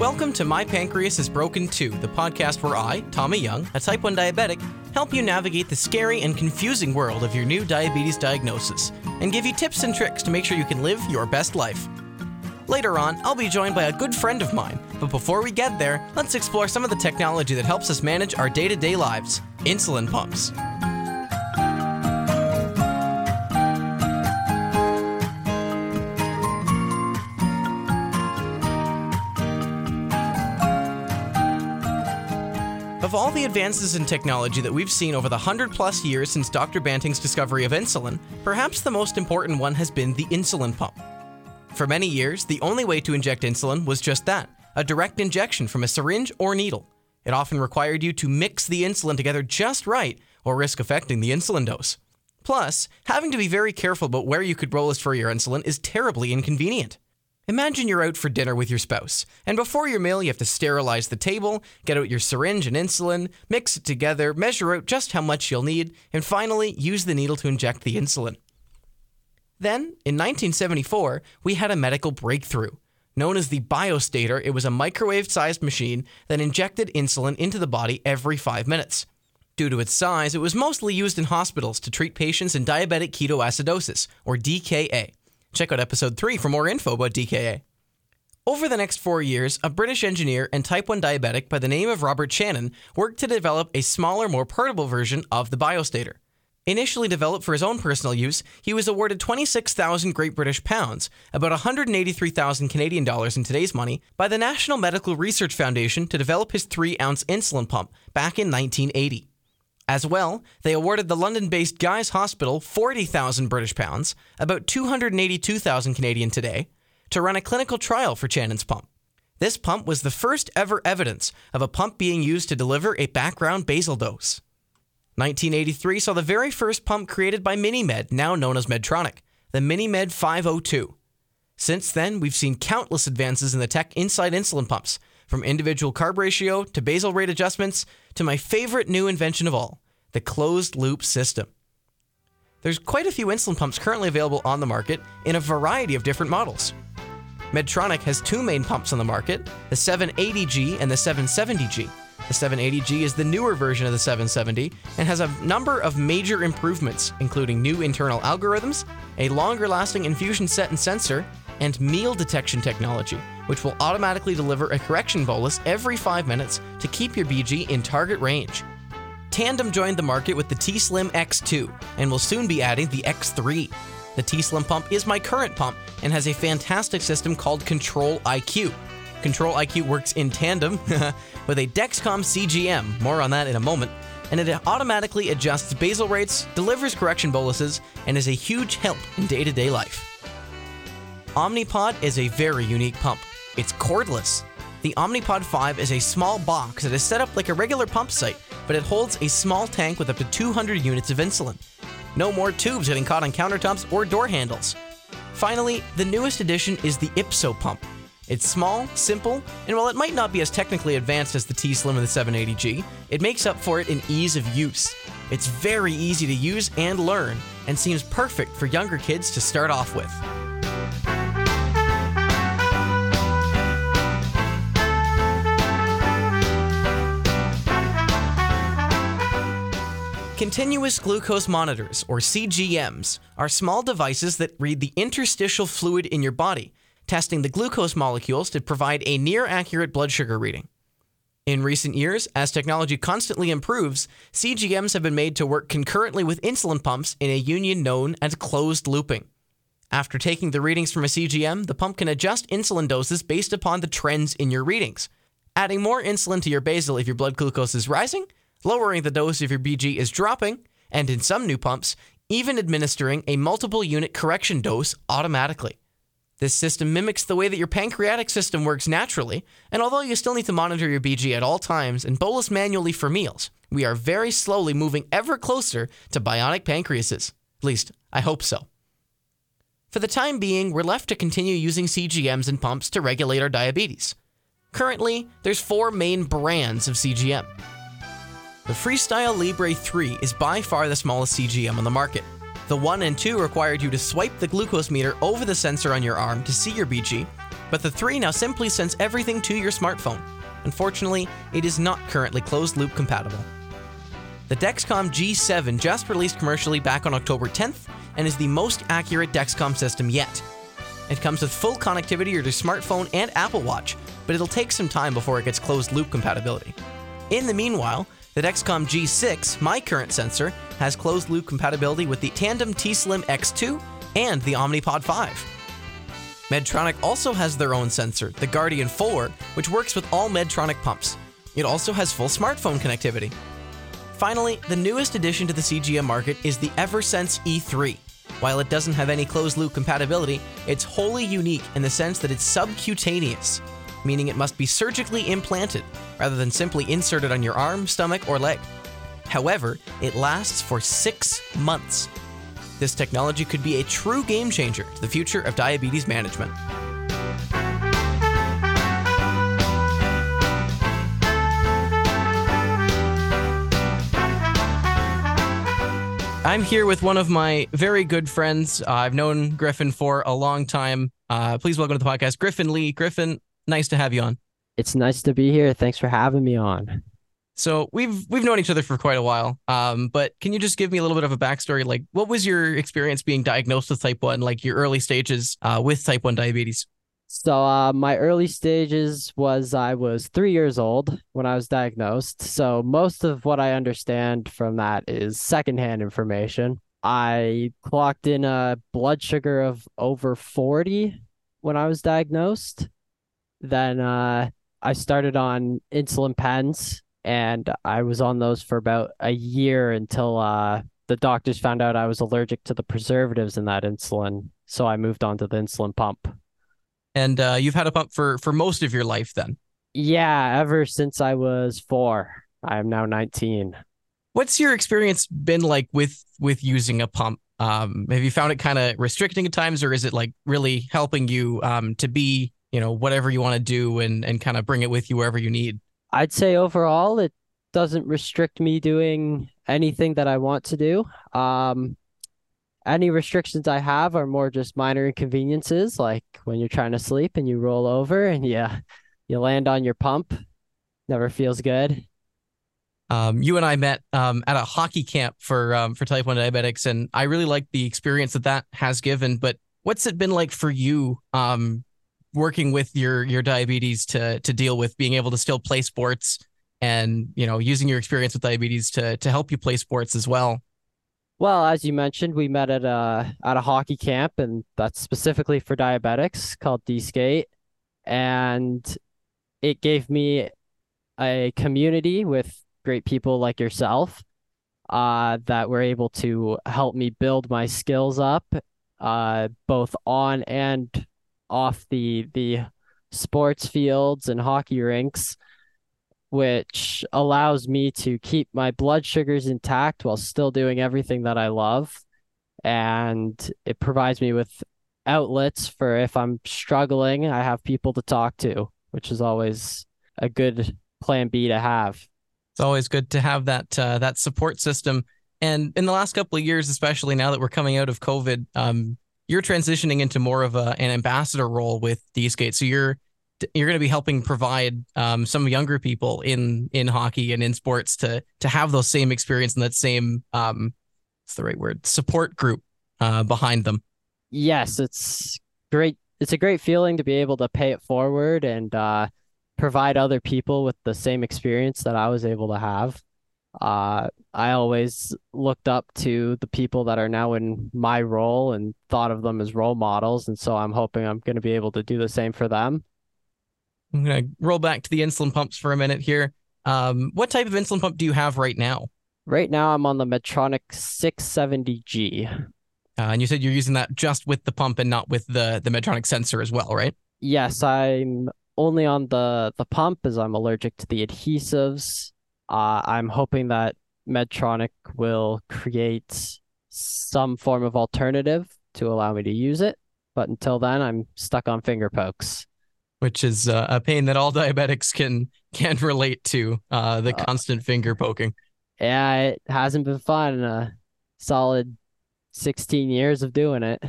Welcome to My Pancreas is Broken Too, the podcast where I, Tommy Young, a type 1 diabetic, help you navigate the scary and confusing world of your new diabetes diagnosis and give you tips and tricks to make sure you can live your best life. Later on, I'll be joined by a good friend of mine, but before we get there, let's explore some of the technology that helps us manage our day to day lives insulin pumps. The advances in technology that we've seen over the 100 plus years since Dr. Banting's discovery of insulin, perhaps the most important one has been the insulin pump. For many years, the only way to inject insulin was just that a direct injection from a syringe or needle. It often required you to mix the insulin together just right or risk affecting the insulin dose. Plus, having to be very careful about where you could roll bolus for your insulin is terribly inconvenient. Imagine you're out for dinner with your spouse, and before your meal, you have to sterilize the table, get out your syringe and insulin, mix it together, measure out just how much you'll need, and finally use the needle to inject the insulin. Then, in 1974, we had a medical breakthrough. Known as the Biostator, it was a microwave sized machine that injected insulin into the body every five minutes. Due to its size, it was mostly used in hospitals to treat patients in diabetic ketoacidosis, or DKA. Check out episode 3 for more info about DKA. Over the next four years, a British engineer and type 1 diabetic by the name of Robert Shannon worked to develop a smaller, more portable version of the Biostator. Initially developed for his own personal use, he was awarded 26,000 Great British pounds, about 183,000 Canadian dollars in today's money, by the National Medical Research Foundation to develop his 3 ounce insulin pump back in 1980. As well, they awarded the London-based Guy's Hospital 40,000 British pounds, about 282,000 Canadian today, to run a clinical trial for Shannon's pump. This pump was the first ever evidence of a pump being used to deliver a background basal dose. 1983 saw the very first pump created by Minimed, now known as Medtronic, the Minimed 502. Since then, we've seen countless advances in the tech inside insulin pumps, from individual carb ratio to basal rate adjustments to my favorite new invention of all, the closed loop system. There's quite a few insulin pumps currently available on the market in a variety of different models. Medtronic has two main pumps on the market the 780G and the 770G. The 780G is the newer version of the 770 and has a number of major improvements, including new internal algorithms, a longer lasting infusion set and sensor, and meal detection technology, which will automatically deliver a correction bolus every 5 minutes to keep your BG in target range. Tandem joined the market with the T Slim X2 and will soon be adding the X3. The T Slim pump is my current pump and has a fantastic system called Control IQ. Control IQ works in tandem with a Dexcom CGM, more on that in a moment, and it automatically adjusts basal rates, delivers correction boluses, and is a huge help in day to day life. Omnipod is a very unique pump. It's cordless. The Omnipod 5 is a small box that is set up like a regular pump site, but it holds a small tank with up to 200 units of insulin. No more tubes getting caught on countertops or door handles. Finally, the newest addition is the Ypso pump. It's small, simple, and while it might not be as technically advanced as the T Slim and the 780G, it makes up for it in ease of use. It's very easy to use and learn, and seems perfect for younger kids to start off with. Continuous glucose monitors, or CGMs, are small devices that read the interstitial fluid in your body, testing the glucose molecules to provide a near accurate blood sugar reading. In recent years, as technology constantly improves, CGMs have been made to work concurrently with insulin pumps in a union known as closed looping. After taking the readings from a CGM, the pump can adjust insulin doses based upon the trends in your readings, adding more insulin to your basal if your blood glucose is rising lowering the dose if your BG is dropping, and in some new pumps, even administering a multiple unit correction dose automatically. This system mimics the way that your pancreatic system works naturally, and although you still need to monitor your BG at all times and bolus manually for meals, we are very slowly moving ever closer to bionic pancreases. At least, I hope so. For the time being, we're left to continue using CGMs and pumps to regulate our diabetes. Currently, there's four main brands of CGM. The Freestyle Libre 3 is by far the smallest CGM on the market. The 1 and 2 required you to swipe the glucose meter over the sensor on your arm to see your BG, but the 3 now simply sends everything to your smartphone. Unfortunately, it is not currently closed loop compatible. The Dexcom G7 just released commercially back on October 10th and is the most accurate Dexcom system yet. It comes with full connectivity to your smartphone and Apple Watch, but it'll take some time before it gets closed loop compatibility. In the meanwhile, the Dexcom G6, my current sensor, has closed loop compatibility with the Tandem T Slim X2 and the Omnipod 5. Medtronic also has their own sensor, the Guardian 4, which works with all Medtronic pumps. It also has full smartphone connectivity. Finally, the newest addition to the CGM market is the Eversense E3. While it doesn't have any closed loop compatibility, it's wholly unique in the sense that it's subcutaneous, meaning it must be surgically implanted rather than simply inserted on your arm, stomach, or leg. However, it lasts for six months. This technology could be a true game changer to the future of diabetes management. I'm here with one of my very good friends. Uh, I've known Griffon for a long time. Uh, please welcome to the podcast, Griffon Lee. Griffon, nice to have you on. It's nice to be here. Thanks for having me on. So we've we've known each other for quite a while. Um, but can you just give me a little bit of a backstory? Like, what was your experience being diagnosed with type one? Like your early stages uh, with type one diabetes? So uh, my early stages was I was three years old when I was diagnosed. So most of what I understand from that is secondhand information. I clocked in a blood sugar of over 40 when I was diagnosed. Then uh, I started on insulin pens and I was on those for about a year until uh, the doctors found out I was allergic to the preservatives in that insulin. So I moved on to the insulin pump. And uh, you've had a pump for for most of your life, then? Yeah, ever since I was four. I am now nineteen. What's your experience been like with with using a pump? Um, have you found it kind of restricting at times, or is it like really helping you um, to be, you know, whatever you want to do and and kind of bring it with you wherever you need? I'd say overall it doesn't restrict me doing anything that I want to do. Um, any restrictions I have are more just minor inconveniences, like when you're trying to sleep and you roll over and you you land on your pump. Never feels good. Um, you and I met um, at a hockey camp for um, for type one diabetics, and I really like the experience that that has given. But what's it been like for you um, working with your your diabetes to to deal with being able to still play sports and you know using your experience with diabetes to to help you play sports as well. Well as you mentioned we met at a at a hockey camp and that's specifically for diabetics called d-skate. And it gave me a community with great people like yourself uh, that were able to help me build my skills up uh, both on and off the the sports fields and hockey rinks which allows me to keep my blood sugars intact while still doing everything that I love. And it provides me with outlets for if I'm struggling I have people to talk to which is always a good plan B to have. It's always good to have that uh, that support system. And in the last couple of years especially now that we're coming out of covid um, you're transitioning into more of a, an ambassador role with D-Skate. So you're you're going to be helping provide um, some younger people in in hockey and in sports to to have those same experience and that same um, what's the right word support group uh, behind them. Yes, it's great. It's a great feeling to be able to pay it forward and uh, provide other people with the same experience that I was able to have uh, I always looked up to the people that are now in my role and thought of them as role models. And so I'm hoping I'm going to be able to do the same for them. I'm going to roll back to the insulin pumps for a minute here. Um, what type of insulin pump do you have right now? Right now, I'm on the Medtronic 670G. Uh, and you said you're using that just with the pump and not with the the Medtronic sensor as well, right? Yes, I'm only on the the pump as I'm allergic to the adhesives. Uh, I'm hoping that Medtronic will create some form of alternative to allow me to use it. But until then, I'm stuck on finger pokes, which is uh, a pain that all diabetics can can relate to. Uh, the uh, constant finger poking. Yeah, it hasn't been fun. A solid 16 years of doing it.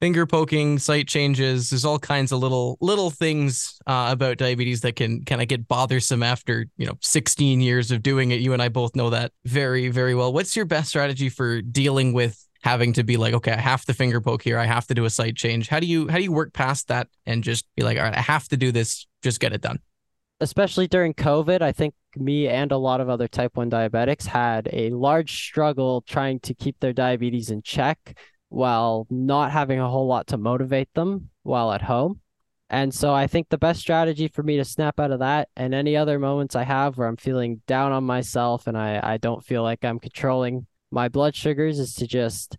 Finger poking, site changes. There's all kinds of little little things uh, about diabetes that can kind of get bothersome after you know 16 years of doing it. You and I both know that very very well. What's your best strategy for dealing with having to be like, okay, I have to finger poke here. I have to do a site change. How do you how do you work past that and just be like, all right, I have to do this. Just get it done. Especially during COVID, I think me and a lot of other type 1 diabetics had a large struggle trying to keep their diabetes in check while not having a whole lot to motivate them while at home. And so I think the best strategy for me to snap out of that and any other moments I have where I'm feeling down on myself and I, I don't feel like I'm controlling my blood sugars is to just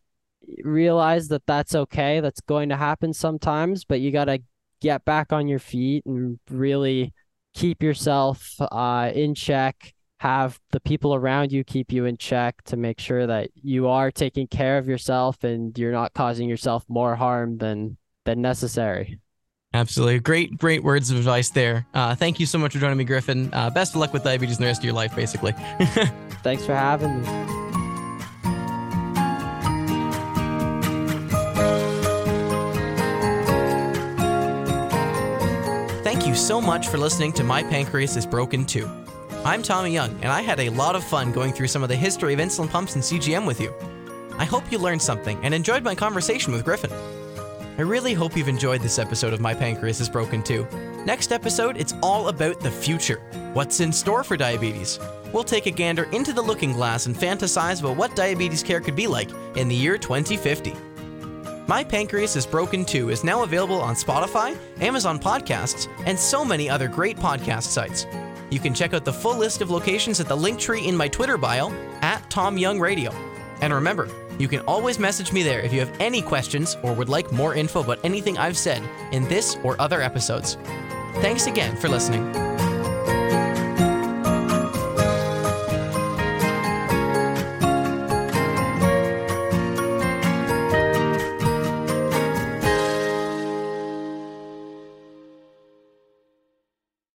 realize that that's okay. That's going to happen sometimes, but you got to get back on your feet and really keep yourself uh, in check have the people around you keep you in check to make sure that you are taking care of yourself and you're not causing yourself more harm than than necessary. Absolutely. Great, great words of advice there. Uh, thank you so much for joining me, Griffon. Uh, best of luck with diabetes in the rest of your life, basically. Thanks for having me. Thank you so much for listening to My Pancreas is Broken Too. I'm Tommy Young, and I had a lot of fun going through some of the history of insulin pumps and CGM with you. I hope you learned something and enjoyed my conversation with Griffon. I really hope you've enjoyed this episode of My Pancreas is Broken Too. Next episode, it's all about the future. What's in store for diabetes? We'll take a gander into the looking glass and fantasize about what diabetes care could be like in the year 2050. My Pancreas is Broken Too is now available on Spotify, Amazon Podcasts, and so many other great podcast sites. You can check out the full list of locations at the link tree in my Twitter bio at Tom Young Radio. And remember, you can always message me there if you have any questions or would like more info about anything I've said in this or other episodes. Thanks again for listening.